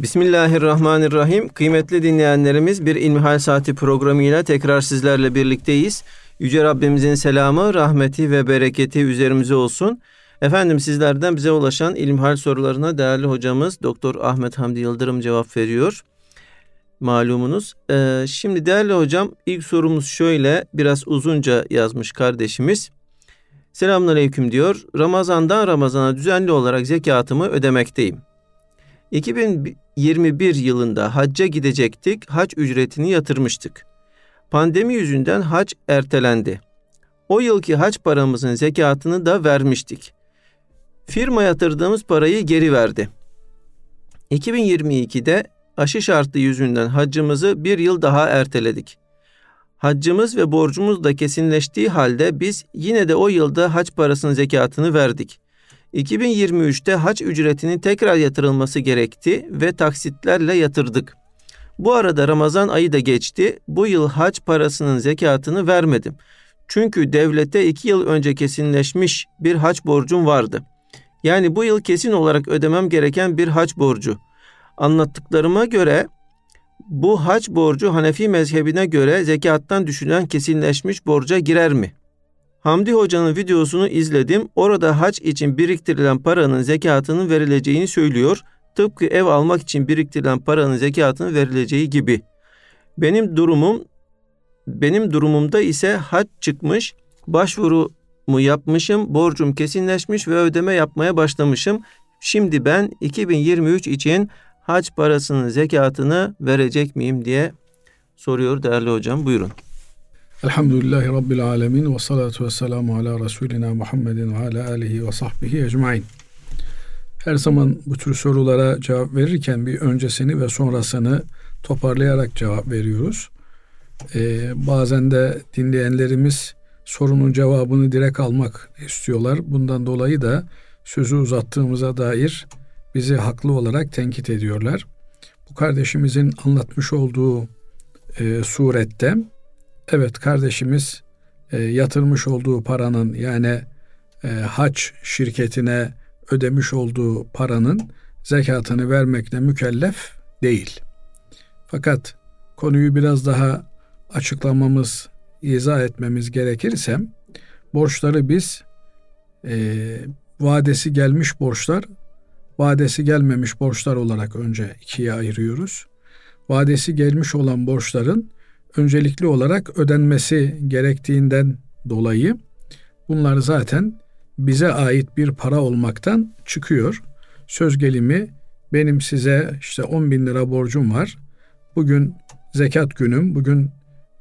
Bismillahirrahmanirrahim. Kıymetli dinleyenlerimiz bir İlmihal Saati programıyla tekrar sizlerle birlikteyiz. Yüce Rabbimizin selamı, rahmeti ve bereketi üzerimize olsun. Efendim sizlerden bize ulaşan ilmihal sorularına değerli hocamız Doktor Ahmet Hamdi Yıldırım cevap veriyor. Malumunuz. Ee, şimdi değerli hocam ilk sorumuz şöyle biraz uzunca yazmış kardeşimiz. Selamünaleyküm diyor. Ramazandan Ramazana düzenli olarak zekatımı ödemekteyim. 2021 yılında hacca gidecektik, hac ücretini yatırmıştık. Pandemi yüzünden hac ertelendi. O yılki hac paramızın zekatını da vermiştik. Firma yatırdığımız parayı geri verdi. 2022'de aşı şartı yüzünden haccımızı bir yıl daha erteledik. Haccımız ve borcumuz da kesinleştiği halde biz yine de o yılda hac parasının zekatını verdik. 2023'te hac ücretinin tekrar yatırılması gerekti ve taksitlerle yatırdık. Bu arada Ramazan ayı da geçti. Bu yıl hac parasının zekatını vermedim. Çünkü devlete iki yıl önce kesinleşmiş bir hac borcum vardı. Yani bu yıl kesin olarak ödemem gereken bir hac borcu. Anlattıklarıma göre bu hac borcu Hanefi mezhebine göre zekattan düşünen kesinleşmiş borca girer mi? Hamdi Hoca'nın videosunu izledim. Orada hac için biriktirilen paranın zekatının verileceğini söylüyor. Tıpkı ev almak için biriktirilen paranın zekatının verileceği gibi. Benim durumum benim durumumda ise hac çıkmış, başvurumu yapmışım, borcum kesinleşmiş ve ödeme yapmaya başlamışım. Şimdi ben 2023 için hac parasının zekatını verecek miyim diye soruyor değerli hocam. Buyurun. Elhamdülillahi Rabbil Alemin ve salatu ve selamu ala Resulina Muhammedin ve ala alihi ve sahbihi ecmain. Her zaman bu tür sorulara cevap verirken bir öncesini ve sonrasını toparlayarak cevap veriyoruz. Ee, bazen de dinleyenlerimiz sorunun cevabını direkt almak istiyorlar. Bundan dolayı da sözü uzattığımıza dair bizi haklı olarak tenkit ediyorlar. Bu kardeşimizin anlatmış olduğu e, surette evet kardeşimiz e, yatırmış olduğu paranın yani e, haç şirketine ödemiş olduğu paranın zekatını vermekle mükellef değil. Fakat konuyu biraz daha açıklamamız, izah etmemiz gerekirse borçları biz e, vadesi gelmiş borçlar, vadesi gelmemiş borçlar olarak önce ikiye ayırıyoruz. Vadesi gelmiş olan borçların öncelikli olarak ödenmesi gerektiğinden dolayı bunlar zaten bize ait bir para olmaktan çıkıyor. Söz gelimi benim size işte 10 bin lira borcum var. Bugün zekat günüm. Bugün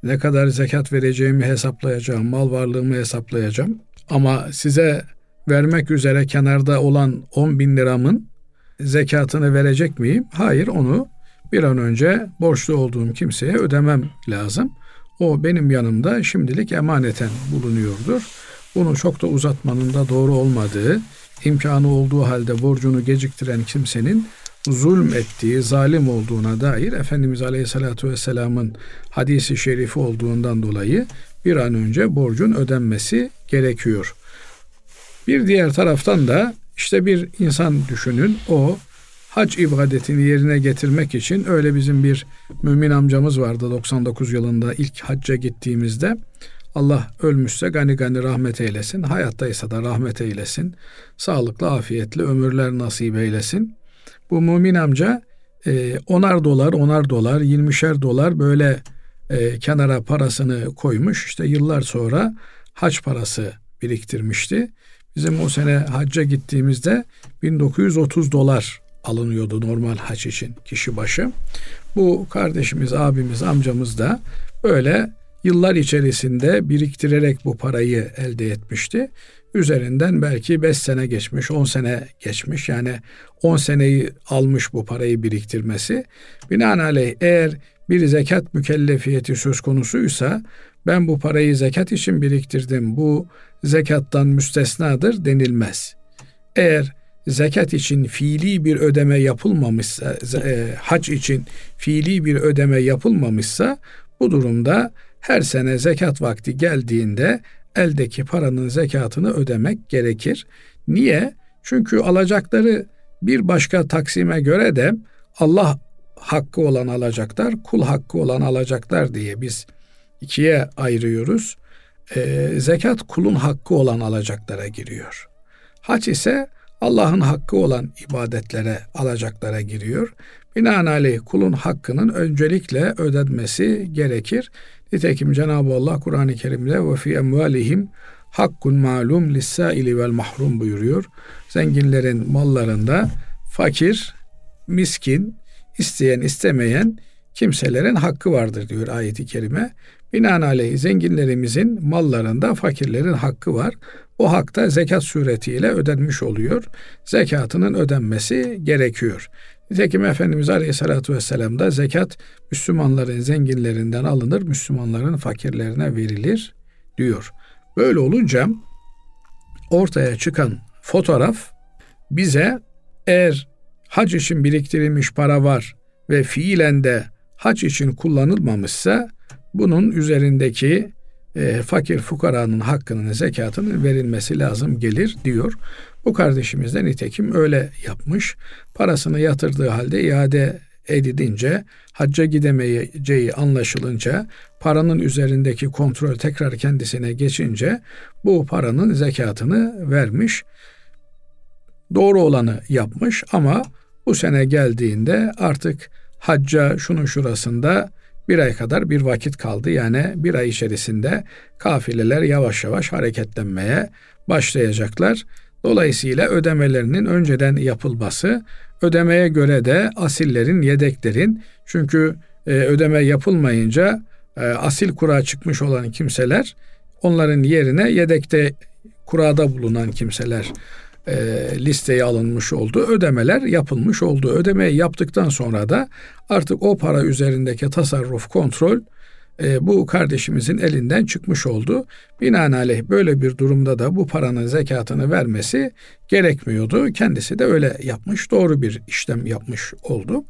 ne kadar zekat vereceğimi hesaplayacağım. Mal varlığımı hesaplayacağım. Ama size vermek üzere kenarda olan 10 bin liramın zekatını verecek miyim? Hayır onu bir an önce borçlu olduğum kimseye ödemem lazım. O benim yanımda şimdilik emaneten bulunuyordur. Bunu çok da uzatmanın da doğru olmadığı, imkanı olduğu halde borcunu geciktiren kimsenin zulm ettiği, zalim olduğuna dair Efendimiz Aleyhisselatü Vesselam'ın hadisi şerifi olduğundan dolayı bir an önce borcun ödenmesi gerekiyor. Bir diğer taraftan da işte bir insan düşünün o hac ibadetini yerine getirmek için öyle bizim bir mümin amcamız vardı 99 yılında ilk hacca gittiğimizde. Allah ölmüşse gani gani rahmet eylesin. Hayattaysa da rahmet eylesin. Sağlıklı, afiyetli ömürler nasip eylesin. Bu mümin amca e, onar dolar, onar dolar, yirmişer dolar böyle e, kenara parasını koymuş. İşte yıllar sonra hac parası biriktirmişti. Bizim o sene hacca gittiğimizde 1930 dolar alınıyordu normal haç için kişi başı. Bu kardeşimiz, abimiz, amcamız da böyle yıllar içerisinde biriktirerek bu parayı elde etmişti. Üzerinden belki 5 sene geçmiş, 10 sene geçmiş. Yani 10 seneyi almış bu parayı biriktirmesi. Binaenaleyh eğer bir zekat mükellefiyeti söz konusuysa ben bu parayı zekat için biriktirdim. Bu zekattan müstesnadır denilmez. Eğer zekat için fiili bir ödeme yapılmamışsa, e, hac için fiili bir ödeme yapılmamışsa bu durumda her sene zekat vakti geldiğinde eldeki paranın zekatını ödemek gerekir. Niye? Çünkü alacakları bir başka taksime göre de Allah hakkı olan alacaklar, kul hakkı olan alacaklar diye biz ikiye ayırıyoruz. E, zekat kulun hakkı olan alacaklara giriyor. Hac ise Allah'ın hakkı olan ibadetlere, alacaklara giriyor. Binaenaleyh kulun hakkının öncelikle ödenmesi gerekir. Nitekim Cenab-ı Allah Kur'an-ı Kerim'de ve fi emvalihim hakkun malum lissaili vel mahrum buyuruyor. Zenginlerin mallarında fakir, miskin, isteyen istemeyen kimselerin hakkı vardır diyor ayeti kerime. Binaenaleyh zenginlerimizin mallarında fakirlerin hakkı var. O hak da zekat suretiyle ödenmiş oluyor. Zekatının ödenmesi gerekiyor. Nitekim Efendimiz Aleyhisselatü Vesselam da zekat Müslümanların zenginlerinden alınır, Müslümanların fakirlerine verilir diyor. Böyle olunca ortaya çıkan fotoğraf bize eğer hac için biriktirilmiş para var ve fiilen de hac için kullanılmamışsa bunun üzerindeki e, fakir fukaranın hakkının zekatının verilmesi lazım gelir diyor. Bu kardeşimiz de nitekim öyle yapmış. Parasını yatırdığı halde iade edilince, hacca gidemeyeceği anlaşılınca, paranın üzerindeki kontrol tekrar kendisine geçince bu paranın zekatını vermiş. Doğru olanı yapmış ama bu sene geldiğinde artık hacca şunun şurasında bir ay kadar bir vakit kaldı. Yani bir ay içerisinde kafileler yavaş yavaş hareketlenmeye başlayacaklar. Dolayısıyla ödemelerinin önceden yapılması, ödemeye göre de asillerin, yedeklerin çünkü e, ödeme yapılmayınca e, asil kura çıkmış olan kimseler onların yerine yedekte kurada bulunan kimseler e, listeye alınmış oldu. Ödemeler yapılmış oldu. Ödemeyi yaptıktan sonra da artık o para üzerindeki tasarruf kontrol e, bu kardeşimizin elinden çıkmış oldu. Binaenaleyh böyle bir durumda da bu paranın zekatını vermesi gerekmiyordu. Kendisi de öyle yapmış, doğru bir işlem yapmış oldu.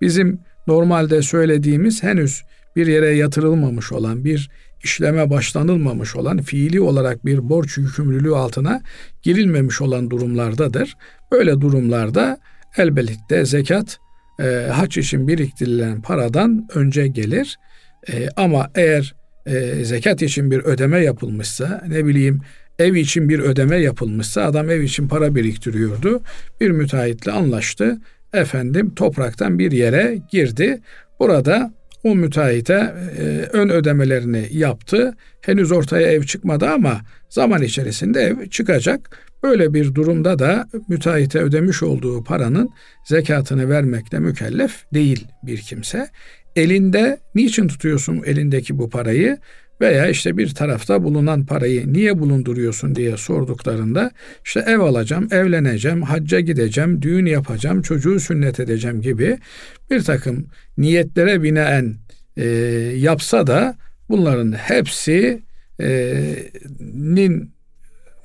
Bizim normalde söylediğimiz henüz bir yere yatırılmamış olan bir işleme başlanılmamış olan fiili olarak bir borç yükümlülüğü altına girilmemiş olan durumlardadır. Böyle durumlarda elbette zekat e, haç için biriktirilen paradan önce gelir. E, ama eğer e, zekat için bir ödeme yapılmışsa ne bileyim ev için bir ödeme yapılmışsa adam ev için para biriktiriyordu. Bir müteahhitle anlaştı. Efendim topraktan bir yere girdi. Burada o müteahhite e, ön ödemelerini yaptı. Henüz ortaya ev çıkmadı ama zaman içerisinde ev çıkacak. Böyle bir durumda da müteahhite ödemiş olduğu paranın zekatını vermekle mükellef değil bir kimse. Elinde niçin tutuyorsun elindeki bu parayı? Veya işte bir tarafta bulunan parayı niye bulunduruyorsun diye sorduklarında işte ev alacağım, evleneceğim, hacca gideceğim, düğün yapacağım, çocuğu sünnet edeceğim gibi bir takım niyetlere binaen e, yapsa da bunların hepsinin e,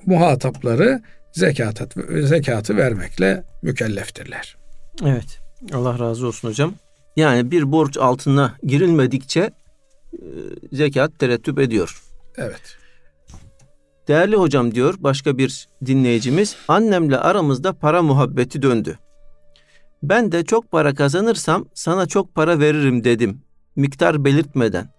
muhatapları zekat, zekatı vermekle mükelleftirler. Evet. Allah razı olsun hocam. Yani bir borç altına girilmedikçe zekat terettüp ediyor. Evet. Değerli hocam diyor başka bir dinleyicimiz, annemle aramızda para muhabbeti döndü. Ben de çok para kazanırsam sana çok para veririm dedim. Miktar belirtmeden.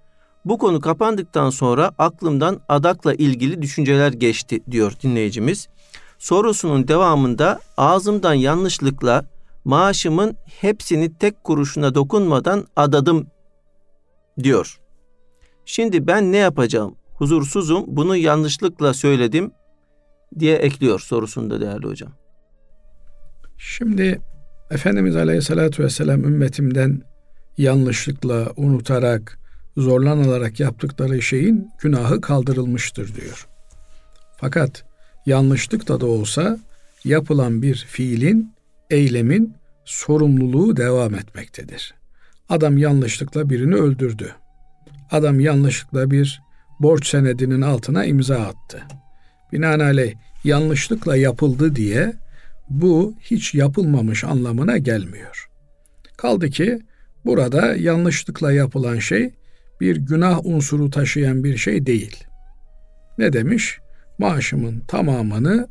Bu konu kapandıktan sonra aklımdan adakla ilgili düşünceler geçti diyor dinleyicimiz. Sorusunun devamında ağzımdan yanlışlıkla maaşımın hepsini tek kuruşuna dokunmadan adadım diyor. Şimdi ben ne yapacağım? Huzursuzum. Bunu yanlışlıkla söyledim diye ekliyor sorusunda değerli hocam. Şimdi Efendimiz Aleyhisselatü Vesselam ümmetimden yanlışlıkla, unutarak, zorlanarak yaptıkları şeyin günahı kaldırılmıştır diyor. Fakat yanlışlıkla da olsa yapılan bir fiilin, eylemin sorumluluğu devam etmektedir. Adam yanlışlıkla birini öldürdü. Adam yanlışlıkla bir borç senedinin altına imza attı. Binaenaleyh yanlışlıkla yapıldı diye bu hiç yapılmamış anlamına gelmiyor. Kaldı ki burada yanlışlıkla yapılan şey bir günah unsuru taşıyan bir şey değil. Ne demiş? Maaşımın tamamını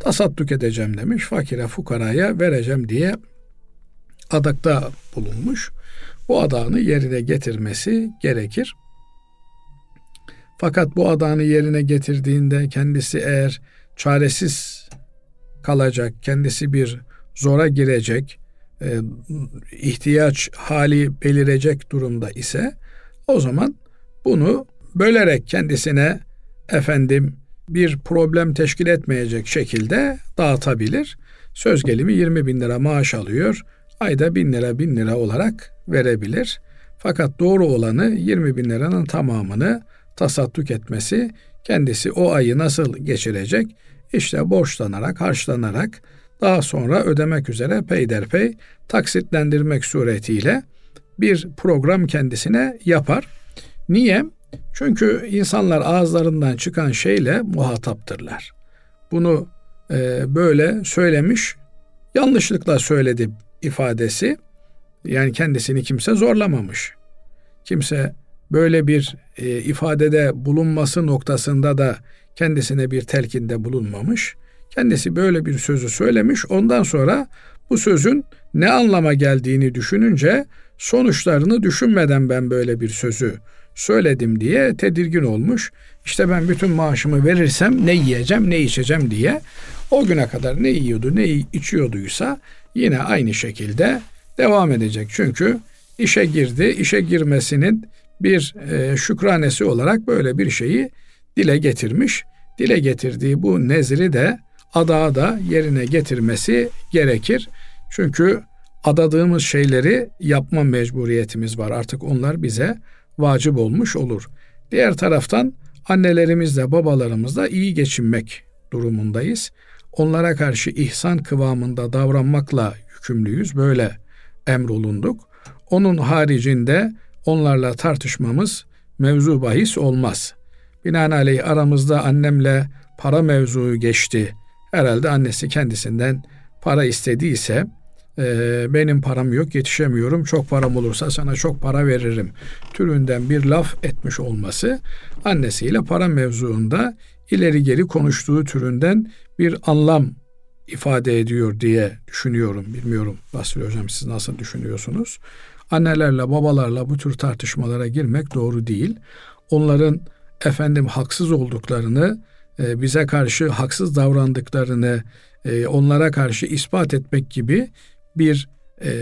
tasadduk edeceğim demiş. Fakire fukaraya vereceğim diye adakta bulunmuş. Bu adağını yerine getirmesi gerekir. Fakat bu adağını yerine getirdiğinde kendisi eğer çaresiz kalacak, kendisi bir zora girecek, e, ihtiyaç hali belirecek durumda ise o zaman bunu bölerek kendisine efendim bir problem teşkil etmeyecek şekilde dağıtabilir. Söz gelimi 20 bin lira maaş alıyor. Ayda bin lira bin lira olarak verebilir. Fakat doğru olanı 20 bin liranın tamamını tasadduk etmesi, kendisi o ayı nasıl geçirecek? İşte borçlanarak, harçlanarak daha sonra ödemek üzere peyderpey taksitlendirmek suretiyle bir program kendisine yapar. Niye? Çünkü insanlar ağızlarından çıkan şeyle muhataptırlar. Bunu e, böyle söylemiş, yanlışlıkla söyledi ifadesi. Yani kendisini kimse zorlamamış. Kimse böyle bir e, ifadede bulunması noktasında da kendisine bir telkinde bulunmamış. Kendisi böyle bir sözü söylemiş. Ondan sonra bu sözün ne anlama geldiğini düşününce sonuçlarını düşünmeden ben böyle bir sözü söyledim diye tedirgin olmuş. İşte ben bütün maaşımı verirsem ne yiyeceğim ne içeceğim diye o güne kadar ne yiyordu ne içiyorduysa yine aynı şekilde devam edecek. Çünkü işe girdi, işe girmesinin bir e, şükranesi olarak böyle bir şeyi dile getirmiş. Dile getirdiği bu nezri de adağı da yerine getirmesi gerekir. Çünkü adadığımız şeyleri yapma mecburiyetimiz var. Artık onlar bize vacip olmuş olur. Diğer taraftan annelerimizle babalarımızla iyi geçinmek durumundayız. Onlara karşı ihsan kıvamında davranmakla yükümlüyüz. Böyle emrolunduk. Onun haricinde onlarla tartışmamız mevzu bahis olmaz. Binaenaleyh aramızda annemle para mevzuu geçti. Herhalde annesi kendisinden para istediyse e, benim param yok yetişemiyorum çok param olursa sana çok para veririm türünden bir laf etmiş olması annesiyle para mevzuunda ileri geri konuştuğu türünden bir anlam ifade ediyor diye düşünüyorum. Bilmiyorum Basri Hocam siz nasıl düşünüyorsunuz? Annelerle babalarla bu tür tartışmalara girmek doğru değil. Onların efendim haksız olduklarını, e, bize karşı haksız davrandıklarını e, onlara karşı ispat etmek gibi bir e,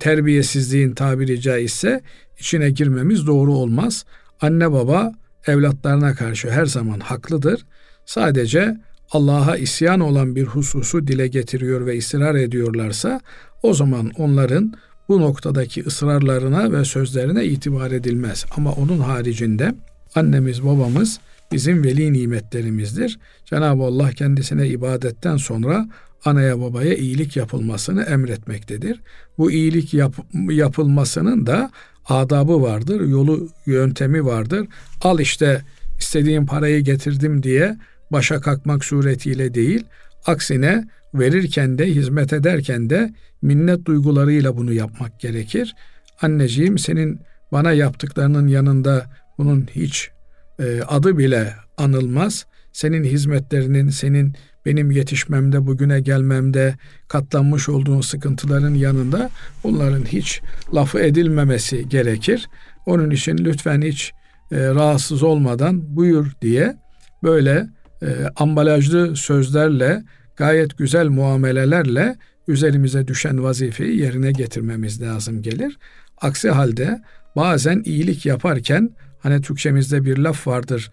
terbiyesizliğin tabiri caizse içine girmemiz doğru olmaz. Anne baba evlatlarına karşı her zaman haklıdır. Sadece Allah'a isyan olan bir hususu dile getiriyor ve ısrar ediyorlarsa o zaman onların bu noktadaki ısrarlarına ve sözlerine itibar edilmez. Ama onun haricinde annemiz babamız bizim veli nimetlerimizdir. Cenab-ı Allah kendisine ibadetten sonra anaya babaya iyilik yapılmasını emretmektedir. Bu iyilik yap, yapılmasının da adabı vardır, yolu yöntemi vardır. Al işte istediğim parayı getirdim diye başa kalkmak suretiyle değil, aksine verirken de hizmet ederken de minnet duygularıyla bunu yapmak gerekir. Anneciğim senin bana yaptıklarının yanında bunun hiç e, adı bile anılmaz. Senin hizmetlerinin, senin benim yetişmemde, bugüne gelmemde katlanmış olduğun sıkıntıların yanında bunların hiç lafı edilmemesi gerekir. Onun için lütfen hiç e, rahatsız olmadan buyur diye böyle e, ambalajlı sözlerle, gayet güzel muamelelerle üzerimize düşen vazifeyi yerine getirmemiz lazım gelir. Aksi halde bazen iyilik yaparken hani Türkçemizde bir laf vardır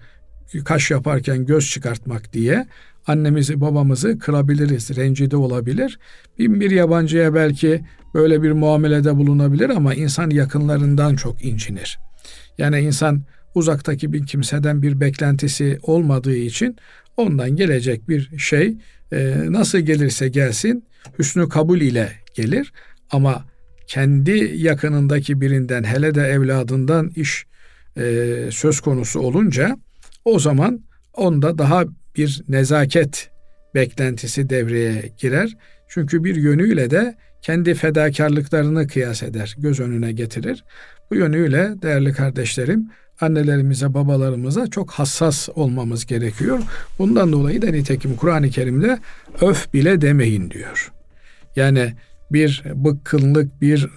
kaş yaparken göz çıkartmak diye annemizi babamızı kırabiliriz, rencide olabilir. Bin bir yabancıya belki böyle bir muamelede bulunabilir ama insan yakınlarından çok incinir. Yani insan uzaktaki bir kimseden bir beklentisi olmadığı için ondan gelecek bir şey e, nasıl gelirse gelsin hüsnü kabul ile gelir ama kendi yakınındaki birinden hele de evladından iş e, söz konusu olunca o zaman onda daha bir nezaket beklentisi devreye girer. Çünkü bir yönüyle de kendi fedakarlıklarını kıyas eder, göz önüne getirir. Bu yönüyle değerli kardeşlerim annelerimize, babalarımıza çok hassas olmamız gerekiyor. Bundan dolayı da nitekim Kur'an-ı Kerim'de öf bile demeyin diyor. Yani bir bıkkınlık, bir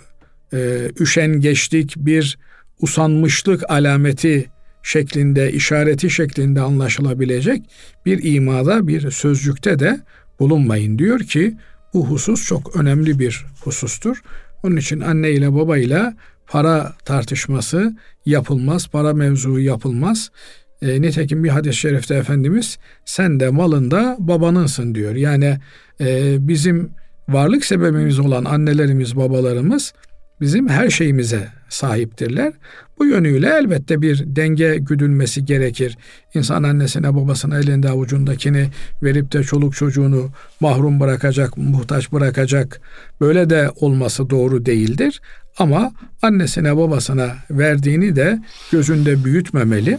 e, üşengeçlik, bir usanmışlık alameti şeklinde, işareti şeklinde anlaşılabilecek bir imada, bir sözcükte de bulunmayın diyor ki bu husus çok önemli bir husustur. Onun için anne ile baba ile para tartışması yapılmaz, para mevzuu yapılmaz. E, nitekim bir hadis-i şerifte Efendimiz sen de malında babanınsın diyor. Yani e, bizim varlık sebebimiz olan annelerimiz, babalarımız bizim her şeyimize sahiptirler. Bu yönüyle elbette bir denge güdülmesi gerekir. İnsan annesine babasına elinde avucundakini verip de çoluk çocuğunu mahrum bırakacak, muhtaç bırakacak. Böyle de olması doğru değildir. Ama annesine babasına verdiğini de gözünde büyütmemeli.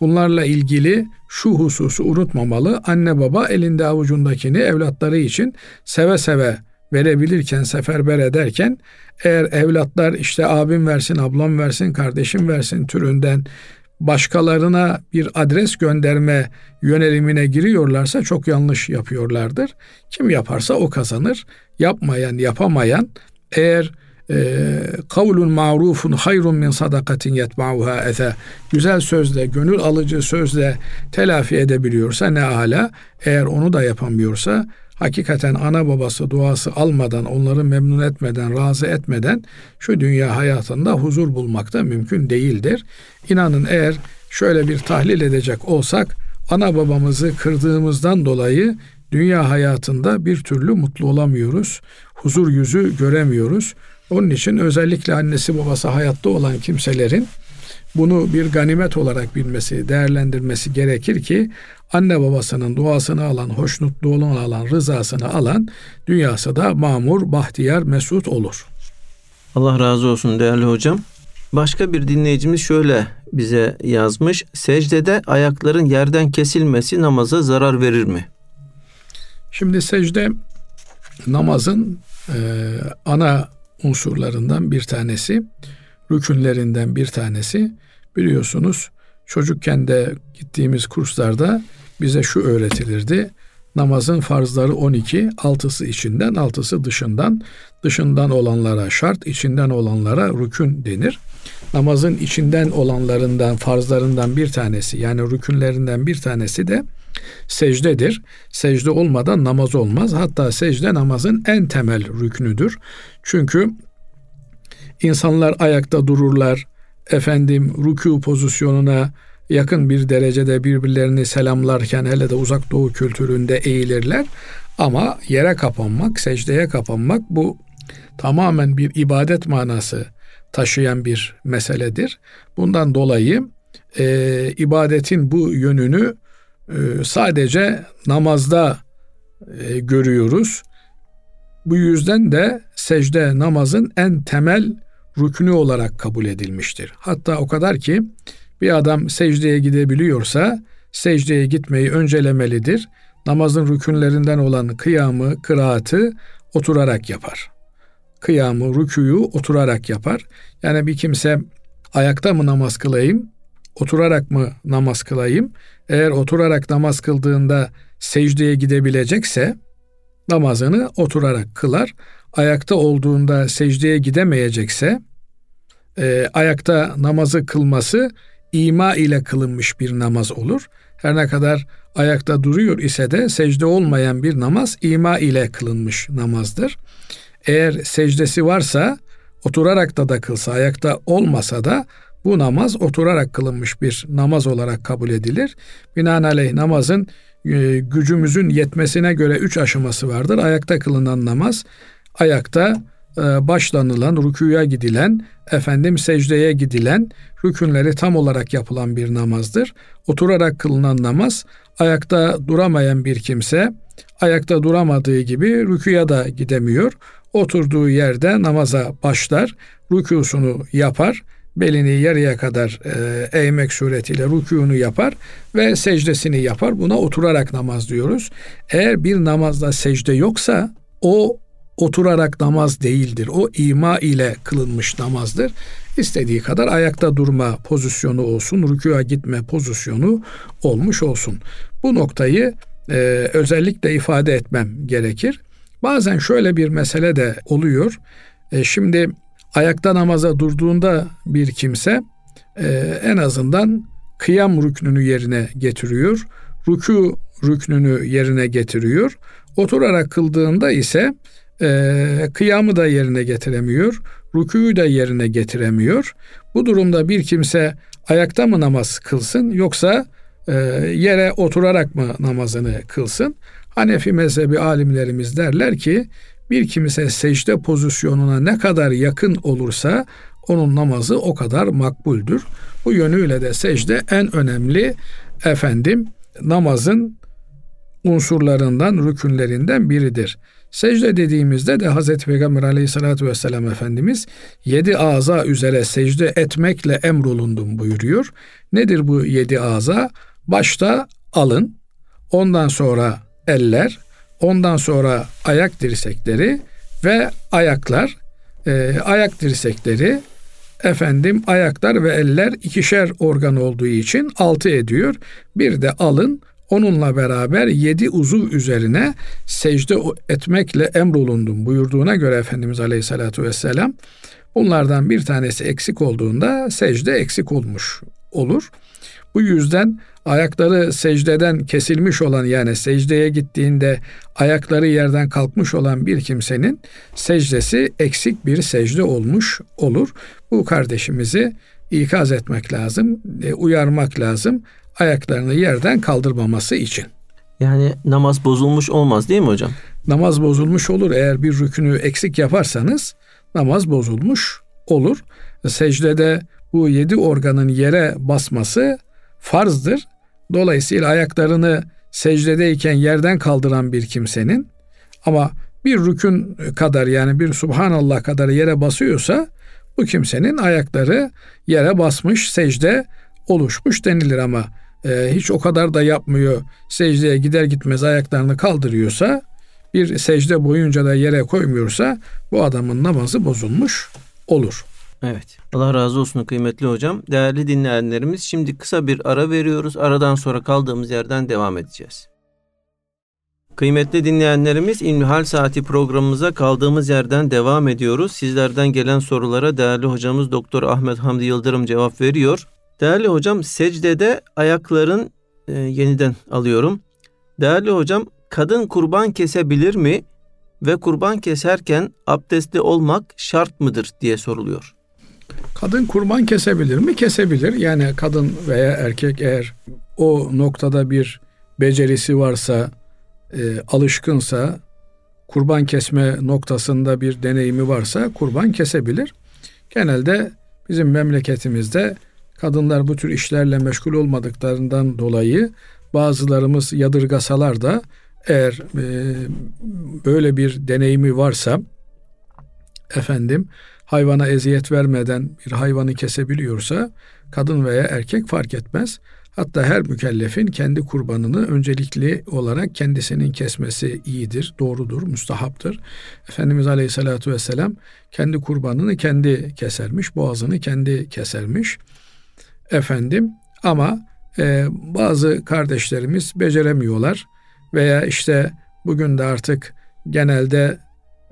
Bunlarla ilgili şu hususu unutmamalı. Anne baba elinde avucundakini evlatları için seve seve verebilirken, seferber ederken eğer evlatlar işte abim versin, ablam versin, kardeşim versin türünden başkalarına bir adres gönderme yönelimine giriyorlarsa çok yanlış yapıyorlardır. Kim yaparsa o kazanır. Yapmayan, yapamayan eğer kavlun ma'rufun hayrun min sadakatin yetba'uha eze güzel sözle, gönül alıcı sözle telafi edebiliyorsa ne ala eğer onu da yapamıyorsa hakikaten ana babası duası almadan, onları memnun etmeden, razı etmeden şu dünya hayatında huzur bulmak da mümkün değildir. İnanın eğer şöyle bir tahlil edecek olsak ana babamızı kırdığımızdan dolayı dünya hayatında bir türlü mutlu olamıyoruz. Huzur yüzü göremiyoruz. Onun için özellikle annesi babası hayatta olan kimselerin bunu bir ganimet olarak bilmesi, değerlendirmesi gerekir ki anne babasının duasını alan, hoşnutluğunu alan, rızasını alan dünyası da mamur, bahtiyar, mesut olur. Allah razı olsun değerli hocam. Başka bir dinleyicimiz şöyle bize yazmış. Secdede ayakların yerden kesilmesi namaza zarar verir mi? Şimdi secde namazın e, ana unsurlarından bir tanesi, rükünlerinden bir tanesi. Biliyorsunuz çocukken de gittiğimiz kurslarda bize şu öğretilirdi. Namazın farzları 12, altısı içinden, altısı dışından. Dışından olanlara şart, içinden olanlara rükün denir. Namazın içinden olanlarından, farzlarından bir tanesi yani rükünlerinden bir tanesi de secdedir. Secde olmadan namaz olmaz. Hatta secde namazın en temel rüknüdür. Çünkü insanlar ayakta dururlar. Efendim rükû pozisyonuna yakın bir derecede birbirlerini selamlarken hele de uzak doğu kültüründe eğilirler. Ama yere kapanmak, secdeye kapanmak bu tamamen bir ibadet manası taşıyan bir meseledir. Bundan dolayı e, ibadetin bu yönünü sadece namazda e, görüyoruz. Bu yüzden de secde namazın en temel rükünü olarak kabul edilmiştir. Hatta o kadar ki bir adam secdeye gidebiliyorsa secdeye gitmeyi öncelemelidir. Namazın rükünlerinden olan kıyamı, kıraatı oturarak yapar. Kıyamı, rüküyü oturarak yapar. Yani bir kimse ayakta mı namaz kılayım, oturarak mı namaz kılayım? Eğer oturarak namaz kıldığında secdeye gidebilecekse namazını oturarak kılar. Ayakta olduğunda secdeye gidemeyecekse e, ayakta namazı kılması ima ile kılınmış bir namaz olur. Her ne kadar ayakta duruyor ise de secde olmayan bir namaz ima ile kılınmış namazdır. Eğer secdesi varsa oturarak da da kılsa ayakta olmasa da bu namaz oturarak kılınmış bir namaz olarak kabul edilir. Binaenaleyh namazın e, gücümüzün yetmesine göre üç aşaması vardır. Ayakta kılınan namaz, ayakta e, başlanılan, rükuya gidilen, efendim secdeye gidilen, rükünleri tam olarak yapılan bir namazdır. Oturarak kılınan namaz, ayakta duramayan bir kimse, ayakta duramadığı gibi rükuya da gidemiyor. Oturduğu yerde namaza başlar, rükusunu yapar, belini yarıya kadar e, eğmek suretiyle rükûnu yapar ve secdesini yapar. Buna oturarak namaz diyoruz. Eğer bir namazda secde yoksa o oturarak namaz değildir. O ima ile kılınmış namazdır. İstediği kadar ayakta durma pozisyonu olsun, rükûa gitme pozisyonu olmuş olsun. Bu noktayı e, özellikle ifade etmem gerekir. Bazen şöyle bir mesele de oluyor. E, şimdi ayakta namaza durduğunda bir kimse e, en azından kıyam rüknünü yerine getiriyor. Rükû rüknünü yerine getiriyor. Oturarak kıldığında ise e, kıyamı da yerine getiremiyor. Rükûyu da yerine getiremiyor. Bu durumda bir kimse ayakta mı namaz kılsın yoksa e, yere oturarak mı namazını kılsın? Hanefi mezhebi alimlerimiz derler ki bir kimse secde pozisyonuna ne kadar yakın olursa onun namazı o kadar makbuldür. Bu yönüyle de secde en önemli efendim namazın unsurlarından, rükünlerinden biridir. Secde dediğimizde de Hazreti Peygamber aleyhissalatü vesselam Efendimiz yedi ağza üzere secde etmekle emrolundum buyuruyor. Nedir bu yedi ağza? Başta alın, ondan sonra eller, ondan sonra ayak dirsekleri ve ayaklar. E, ayak dirsekleri, efendim ayaklar ve eller ikişer organ olduğu için altı ediyor. Bir de alın, onunla beraber yedi uzuv üzerine secde etmekle emrolundum buyurduğuna göre Efendimiz Aleyhisselatü Vesselam bunlardan bir tanesi eksik olduğunda secde eksik olmuş olur. Bu yüzden ayakları secdeden kesilmiş olan yani secdeye gittiğinde ayakları yerden kalkmış olan bir kimsenin secdesi eksik bir secde olmuş olur. Bu kardeşimizi ikaz etmek lazım, e, uyarmak lazım ayaklarını yerden kaldırmaması için. Yani namaz bozulmuş olmaz değil mi hocam? Namaz bozulmuş olur. Eğer bir rükünü eksik yaparsanız namaz bozulmuş olur. Secdede bu yedi organın yere basması farzdır. Dolayısıyla ayaklarını secdedeyken yerden kaldıran bir kimsenin ama bir rükün kadar yani bir subhanallah kadar yere basıyorsa bu kimsenin ayakları yere basmış secde oluşmuş denilir ama e, hiç o kadar da yapmıyor secdeye gider gitmez ayaklarını kaldırıyorsa bir secde boyunca da yere koymuyorsa bu adamın namazı bozulmuş olur. Evet. Allah razı olsun kıymetli hocam. Değerli dinleyenlerimiz şimdi kısa bir ara veriyoruz. Aradan sonra kaldığımız yerden devam edeceğiz. Kıymetli dinleyenlerimiz İlmihal Saati programımıza kaldığımız yerden devam ediyoruz. Sizlerden gelen sorulara değerli hocamız Doktor Ahmet Hamdi Yıldırım cevap veriyor. Değerli hocam secdede ayakların e, yeniden alıyorum. Değerli hocam kadın kurban kesebilir mi ve kurban keserken abdestli olmak şart mıdır diye soruluyor. Kadın kurban kesebilir mi? Kesebilir. Yani kadın veya erkek eğer o noktada bir becerisi varsa, e, alışkınsa, kurban kesme noktasında bir deneyimi varsa kurban kesebilir. Genelde bizim memleketimizde kadınlar bu tür işlerle meşgul olmadıklarından dolayı bazılarımız yadırgasalar da eğer e, böyle bir deneyimi varsa efendim hayvana eziyet vermeden bir hayvanı kesebiliyorsa kadın veya erkek fark etmez. Hatta her mükellefin kendi kurbanını öncelikli olarak kendisinin kesmesi iyidir, doğrudur, müstahaptır. Efendimiz Aleyhisselatü Vesselam kendi kurbanını kendi kesermiş, boğazını kendi kesermiş. Efendim ama e, bazı kardeşlerimiz beceremiyorlar veya işte bugün de artık genelde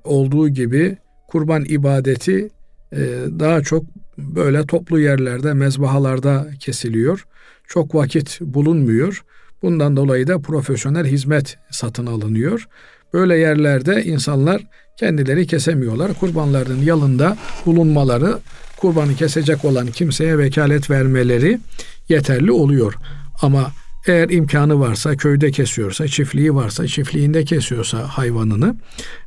olduğu gibi kurban ibadeti e, daha çok böyle toplu yerlerde, mezbahalarda kesiliyor. Çok vakit bulunmuyor. Bundan dolayı da profesyonel hizmet satın alınıyor. Böyle yerlerde insanlar kendileri kesemiyorlar. Kurbanların yanında bulunmaları, kurbanı kesecek olan kimseye vekalet vermeleri yeterli oluyor. Ama eğer imkanı varsa, köyde kesiyorsa, çiftliği varsa, çiftliğinde kesiyorsa hayvanını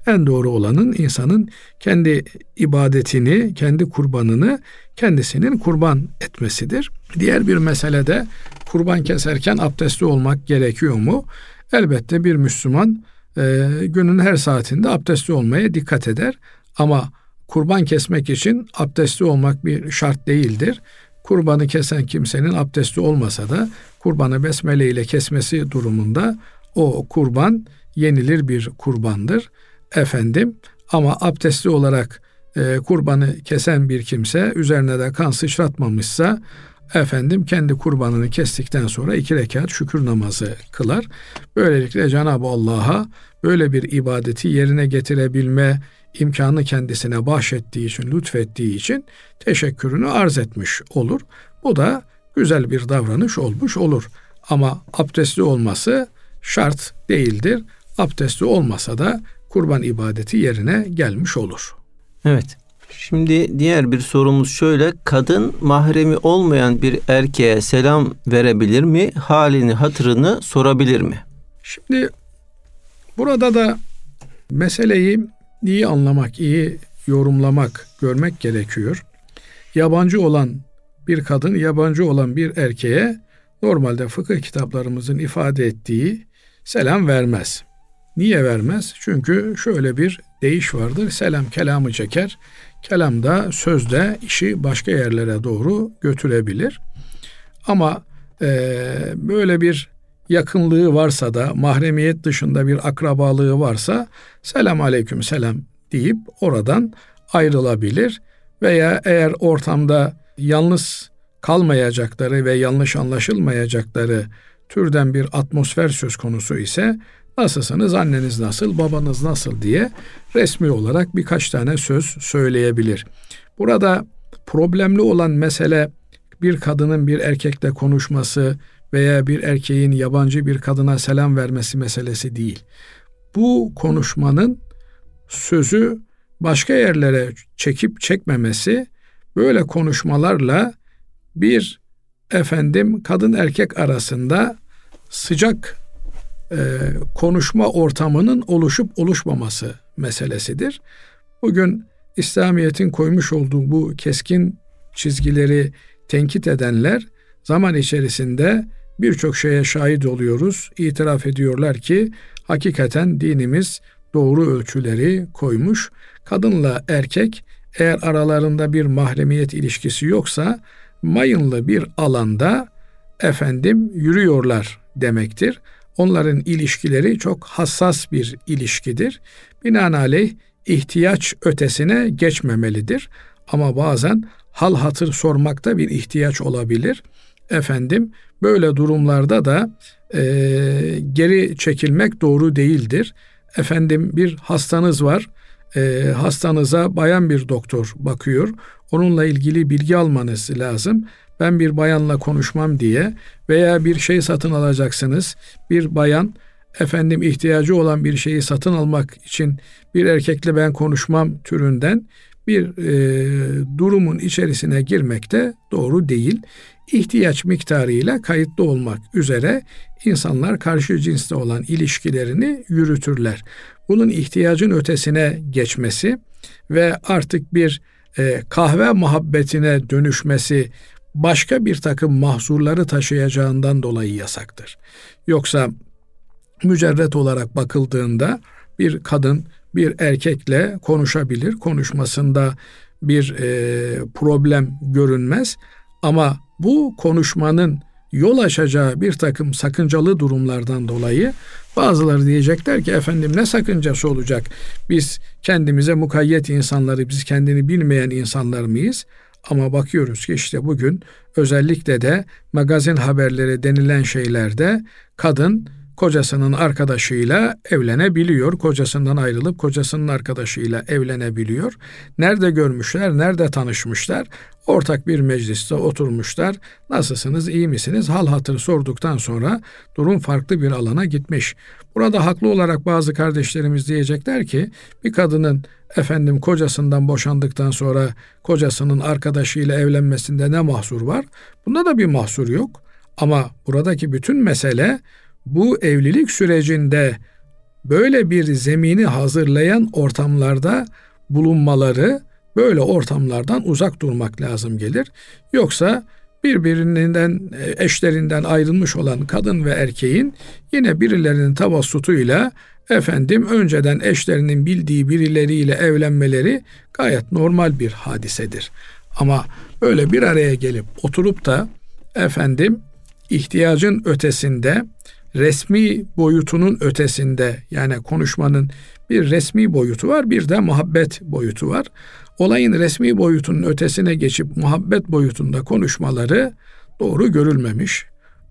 en doğru olanın insanın kendi ibadetini, kendi kurbanını kendisinin kurban etmesidir. Diğer bir mesele de kurban keserken abdestli olmak gerekiyor mu? Elbette bir Müslüman e, günün her saatinde abdestli olmaya dikkat eder. Ama kurban kesmek için abdestli olmak bir şart değildir. Kurbanı kesen kimsenin abdesti olmasa da kurbanı besmele ile kesmesi durumunda o kurban yenilir bir kurbandır. Efendim ama abdestli olarak e, kurbanı kesen bir kimse üzerine de kan sıçratmamışsa efendim kendi kurbanını kestikten sonra iki rekat şükür namazı kılar. Böylelikle Cenab-ı Allah'a böyle bir ibadeti yerine getirebilme imkanı kendisine bahşettiği için, lütfettiği için teşekkürünü arz etmiş olur. Bu da güzel bir davranış olmuş olur. Ama abdestli olması şart değildir. Abdestli olmasa da kurban ibadeti yerine gelmiş olur. Evet. Şimdi diğer bir sorumuz şöyle. Kadın mahremi olmayan bir erkeğe selam verebilir mi? Halini, hatırını sorabilir mi? Şimdi burada da meseleyi iyi anlamak, iyi yorumlamak, görmek gerekiyor. Yabancı olan bir kadın, yabancı olan bir erkeğe normalde fıkıh kitaplarımızın ifade ettiği selam vermez. Niye vermez? Çünkü şöyle bir deyiş vardır. Selam kelamı çeker. Kelam da sözde işi başka yerlere doğru götürebilir. Ama e, böyle bir yakınlığı varsa da mahremiyet dışında bir akrabalığı varsa selam aleyküm selam deyip oradan ayrılabilir veya eğer ortamda yalnız kalmayacakları ve yanlış anlaşılmayacakları türden bir atmosfer söz konusu ise nasılsınız, anneniz nasıl, babanız nasıl diye resmi olarak birkaç tane söz söyleyebilir. Burada problemli olan mesele bir kadının bir erkekle konuşması veya bir erkeğin yabancı bir kadına selam vermesi meselesi değil. Bu konuşmanın sözü başka yerlere çekip çekmemesi böyle konuşmalarla bir efendim kadın erkek arasında sıcak e, konuşma ortamının oluşup oluşmaması meselesidir. Bugün İslamiyet'in koymuş olduğu bu keskin çizgileri tenkit edenler zaman içerisinde birçok şeye şahit oluyoruz. İtiraf ediyorlar ki hakikaten dinimiz doğru ölçüleri koymuş. Kadınla erkek eğer aralarında bir mahremiyet ilişkisi yoksa mayınlı bir alanda efendim yürüyorlar demektir. Onların ilişkileri çok hassas bir ilişkidir. Binaenaleyh ihtiyaç ötesine geçmemelidir. Ama bazen hal hatır sormakta bir ihtiyaç olabilir. Efendim böyle durumlarda da e, geri çekilmek doğru değildir. Efendim bir hastanız var. E, hastanıza bayan bir doktor bakıyor. Onunla ilgili bilgi almanız lazım. Ben bir bayanla konuşmam diye veya bir şey satın alacaksınız. Bir bayan efendim ihtiyacı olan bir şeyi satın almak için bir erkekle ben konuşmam türünden bir e, durumun içerisine girmek de doğru değil. İhtiyaç miktarıyla kayıtlı olmak üzere insanlar karşı cinsle olan ilişkilerini yürütürler. Bunun ihtiyacın ötesine geçmesi ve artık bir e, kahve muhabbetine dönüşmesi başka bir takım mahzurları taşıyacağından dolayı yasaktır. Yoksa mücerret olarak bakıldığında bir kadın bir erkekle konuşabilir. Konuşmasında bir e, problem görünmez. Ama bu konuşmanın yol açacağı bir takım sakıncalı durumlardan dolayı bazıları diyecekler ki efendim ne sakıncası olacak? Biz kendimize mukayyet insanları, biz kendini bilmeyen insanlar mıyız? Ama bakıyoruz ki işte bugün özellikle de magazin haberleri denilen şeylerde kadın kocasının arkadaşıyla evlenebiliyor. Kocasından ayrılıp kocasının arkadaşıyla evlenebiliyor. Nerede görmüşler, nerede tanışmışlar? Ortak bir mecliste oturmuşlar. Nasılsınız, iyi misiniz? Hal hatır sorduktan sonra durum farklı bir alana gitmiş. Burada haklı olarak bazı kardeşlerimiz diyecekler ki bir kadının efendim kocasından boşandıktan sonra kocasının arkadaşıyla evlenmesinde ne mahsur var? Bunda da bir mahsur yok. Ama buradaki bütün mesele bu evlilik sürecinde böyle bir zemini hazırlayan ortamlarda bulunmaları, böyle ortamlardan uzak durmak lazım gelir. Yoksa birbirinden eşlerinden ayrılmış olan kadın ve erkeğin yine birilerinin tavassutuyla efendim önceden eşlerinin bildiği birileriyle evlenmeleri gayet normal bir hadisedir. Ama böyle bir araya gelip oturup da efendim ihtiyacın ötesinde resmi boyutunun ötesinde yani konuşmanın bir resmi boyutu var bir de muhabbet boyutu var. olayın resmi boyutunun ötesine geçip muhabbet boyutunda konuşmaları doğru görülmemiş.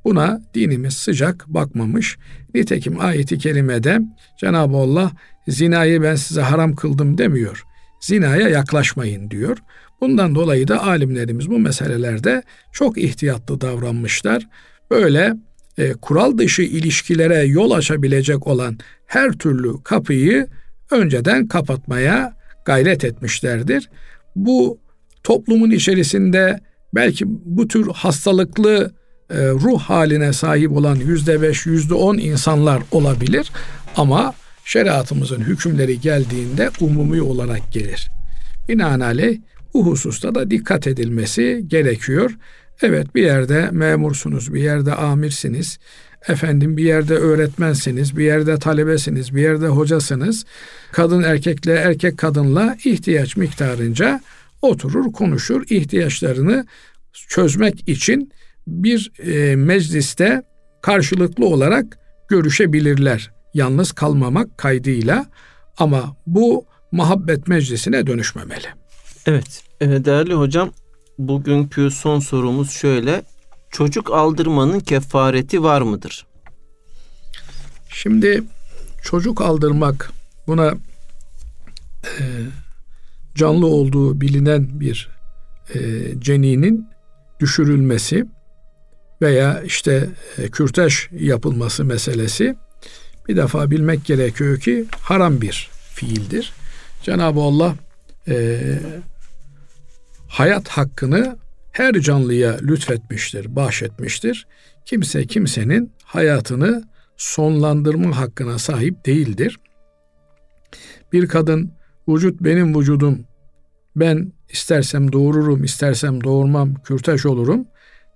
Buna dinimiz sıcak bakmamış. Nitekim ayeti kerimede Cenab-ı Allah zinayı ben size haram kıldım demiyor. Zinaya yaklaşmayın diyor. Bundan dolayı da alimlerimiz bu meselelerde çok ihtiyatlı davranmışlar. Böyle e, kural dışı ilişkilere yol açabilecek olan her türlü kapıyı önceden kapatmaya gayret etmişlerdir. Bu toplumun içerisinde belki bu tür hastalıklı e, ruh haline sahip olan yüzde beş, yüzde on insanlar olabilir ama şeriatımızın hükümleri geldiğinde umumi olarak gelir. Binaenaleyh bu hususta da dikkat edilmesi gerekiyor. Evet bir yerde memursunuz, bir yerde amirsiniz, efendim bir yerde öğretmensiniz, bir yerde talebesiniz, bir yerde hocasınız. Kadın erkekle, erkek kadınla ihtiyaç miktarınca oturur, konuşur, ihtiyaçlarını çözmek için bir e, mecliste karşılıklı olarak görüşebilirler. Yalnız kalmamak kaydıyla ama bu muhabbet meclisine dönüşmemeli. Evet, e, değerli hocam bugünkü son sorumuz şöyle. Çocuk aldırmanın kefareti var mıdır? Şimdi çocuk aldırmak buna e, canlı olduğu bilinen bir e, ceninin düşürülmesi veya işte e, kürtaj yapılması meselesi bir defa bilmek gerekiyor ki haram bir fiildir. Cenab-ı Allah e, hayat hakkını her canlıya lütfetmiştir, bahşetmiştir. Kimse kimsenin hayatını sonlandırma hakkına sahip değildir. Bir kadın vücut benim vücudum ben istersem doğururum, istersem doğurmam, kürtaj olurum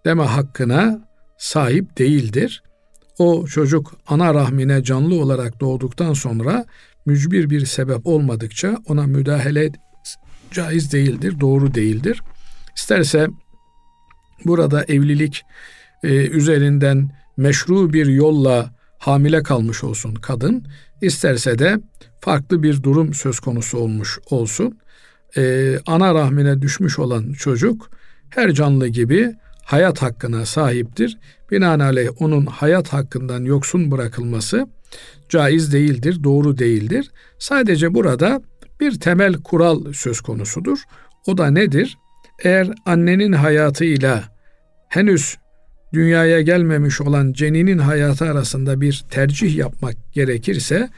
deme hakkına sahip değildir. O çocuk ana rahmine canlı olarak doğduktan sonra mücbir bir sebep olmadıkça ona müdahale caiz değildir, doğru değildir. İsterse burada evlilik e, üzerinden meşru bir yolla hamile kalmış olsun kadın, isterse de farklı bir durum söz konusu olmuş olsun. E, ana rahmine düşmüş olan çocuk her canlı gibi hayat hakkına sahiptir. Binaenaleyh onun hayat hakkından yoksun bırakılması caiz değildir, doğru değildir. Sadece burada bir temel kural söz konusudur. O da nedir? Eğer annenin hayatıyla henüz dünyaya gelmemiş olan ceninin hayatı arasında bir tercih yapmak gerekirse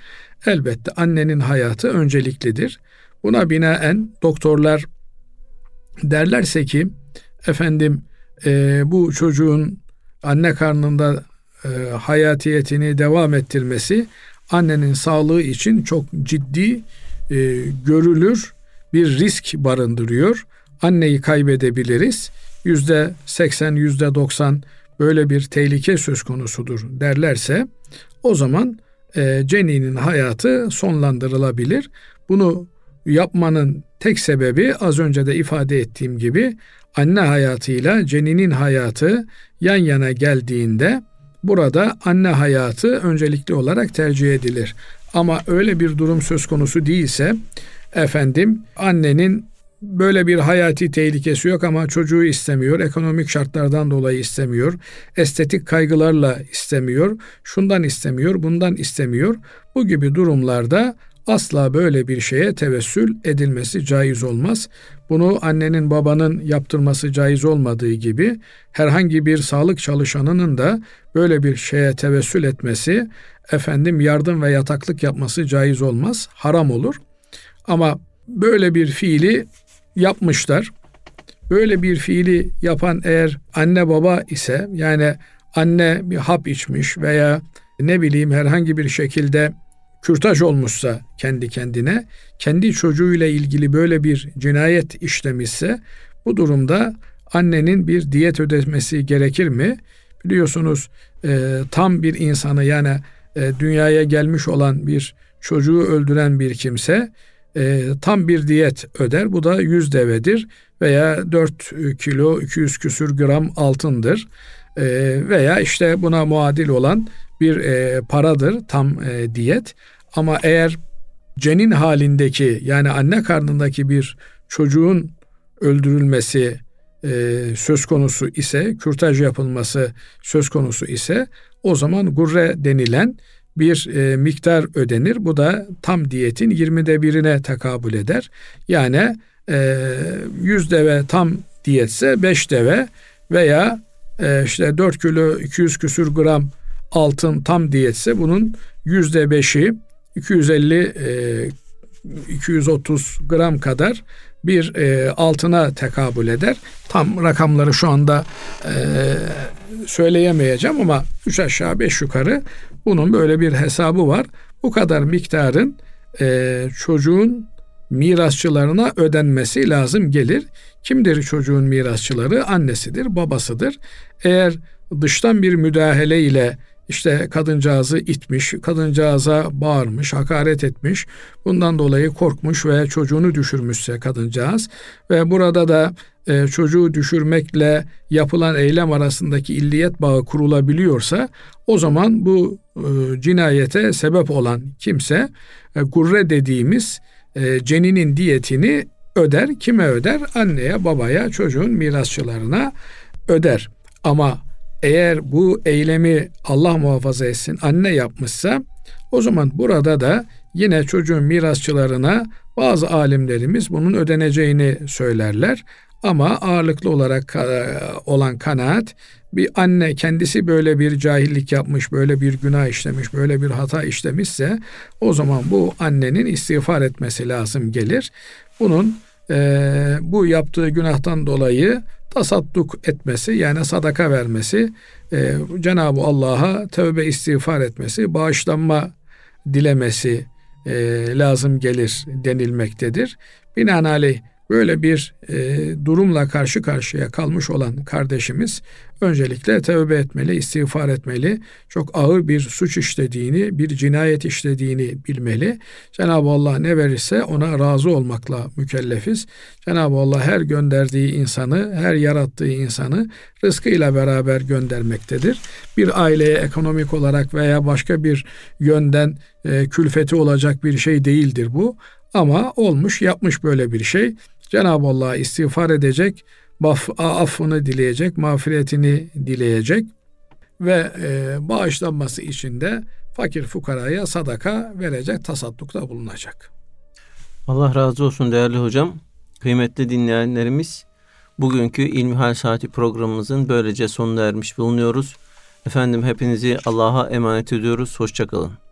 elbette annenin hayatı önceliklidir. Buna binaen doktorlar derlerse ki efendim e, bu çocuğun anne karnında e, hayatiyetini devam ettirmesi annenin sağlığı için çok ciddi e, görülür bir risk barındırıyor. Anneyi kaybedebiliriz. Yüzde seksen, yüzde doksan böyle bir tehlike söz konusudur derlerse o zaman e, ceninin hayatı sonlandırılabilir. Bunu yapmanın tek sebebi az önce de ifade ettiğim gibi anne hayatıyla ceninin hayatı yan yana geldiğinde burada anne hayatı öncelikli olarak tercih edilir. Ama öyle bir durum söz konusu değilse efendim annenin böyle bir hayati tehlikesi yok ama çocuğu istemiyor. Ekonomik şartlardan dolayı istemiyor. Estetik kaygılarla istemiyor. Şundan istemiyor, bundan istemiyor. Bu gibi durumlarda asla böyle bir şeye tevessül edilmesi caiz olmaz. Bunu annenin babanın yaptırması caiz olmadığı gibi herhangi bir sağlık çalışanının da böyle bir şeye tevessül etmesi, efendim yardım ve yataklık yapması caiz olmaz, haram olur. Ama böyle bir fiili yapmışlar. Böyle bir fiili yapan eğer anne baba ise yani anne bir hap içmiş veya ne bileyim herhangi bir şekilde kürtaj olmuşsa kendi kendine, kendi çocuğuyla ilgili böyle bir cinayet işlemişse bu durumda annenin bir diyet ödemesi gerekir mi? Biliyorsunuz e, tam bir insanı yani e, dünyaya gelmiş olan bir çocuğu öldüren bir kimse e, tam bir diyet öder. Bu da 100 devedir veya 4 kilo 200 küsür gram altındır. E, veya işte buna muadil olan bir e, paradır tam e, diyet. Ama eğer cenin halindeki yani anne karnındaki bir çocuğun öldürülmesi e, söz konusu ise, kürtaj yapılması söz konusu ise o zaman gurre denilen bir e, miktar ödenir. Bu da tam diyetin 20'de birine tekabül eder. Yani e, 100 deve tam diyetse 5 deve veya e, işte 4 kilo 200 küsür gram altın tam diyetse bunun yüzde beşi 250 e, 230 gram kadar bir e, altına tekabül eder. Tam rakamları şu anda e, söyleyemeyeceğim ama 3 aşağı 5 yukarı bunun böyle bir hesabı var. Bu kadar miktarın e, çocuğun mirasçılarına ödenmesi lazım gelir. Kimdir çocuğun mirasçıları? Annesidir, babasıdır. Eğer dıştan bir müdahale ile işte kadıncağızı itmiş, kadıncağıza bağırmış, hakaret etmiş. Bundan dolayı korkmuş ve çocuğunu düşürmüşse kadıncağız ve burada da e, çocuğu düşürmekle yapılan eylem arasındaki illiyet bağı kurulabiliyorsa o zaman bu e, cinayete sebep olan kimse e, gurre dediğimiz e, ceninin diyetini öder. Kime öder? Anneye, babaya, çocuğun mirasçılarına öder. Ama eğer bu eylemi Allah muhafaza etsin anne yapmışsa o zaman burada da yine çocuğun mirasçılarına bazı alimlerimiz bunun ödeneceğini söylerler. Ama ağırlıklı olarak olan kanaat bir anne kendisi böyle bir cahillik yapmış, böyle bir günah işlemiş, böyle bir hata işlemişse o zaman bu annenin istiğfar etmesi lazım gelir. Bunun e, bu yaptığı günahtan dolayı tasadduk etmesi yani sadaka vermesi, e, Cenab-ı Allah'a tövbe istiğfar etmesi, bağışlanma dilemesi e, lazım gelir denilmektedir. Binaenaleyh böyle bir e, durumla karşı karşıya kalmış olan kardeşimiz öncelikle tövbe etmeli, istiğfar etmeli. Çok ağır bir suç işlediğini, bir cinayet işlediğini bilmeli. Cenab-ı Allah ne verirse ona razı olmakla mükellefiz. Cenab-ı Allah her gönderdiği insanı, her yarattığı insanı rızkıyla beraber göndermektedir. Bir aileye ekonomik olarak veya başka bir yönden e, külfeti olacak bir şey değildir bu. Ama olmuş, yapmış böyle bir şey. Cenab-ı Allah'a istiğfar edecek, affını dileyecek, mağfiretini dileyecek ve e, bağışlanması için de fakir fukaraya sadaka verecek, tasaddukta bulunacak. Allah razı olsun değerli hocam. Kıymetli dinleyenlerimiz, bugünkü İlmihal Saati programımızın böylece sonuna ermiş bulunuyoruz. Efendim hepinizi Allah'a emanet ediyoruz. Hoşçakalın.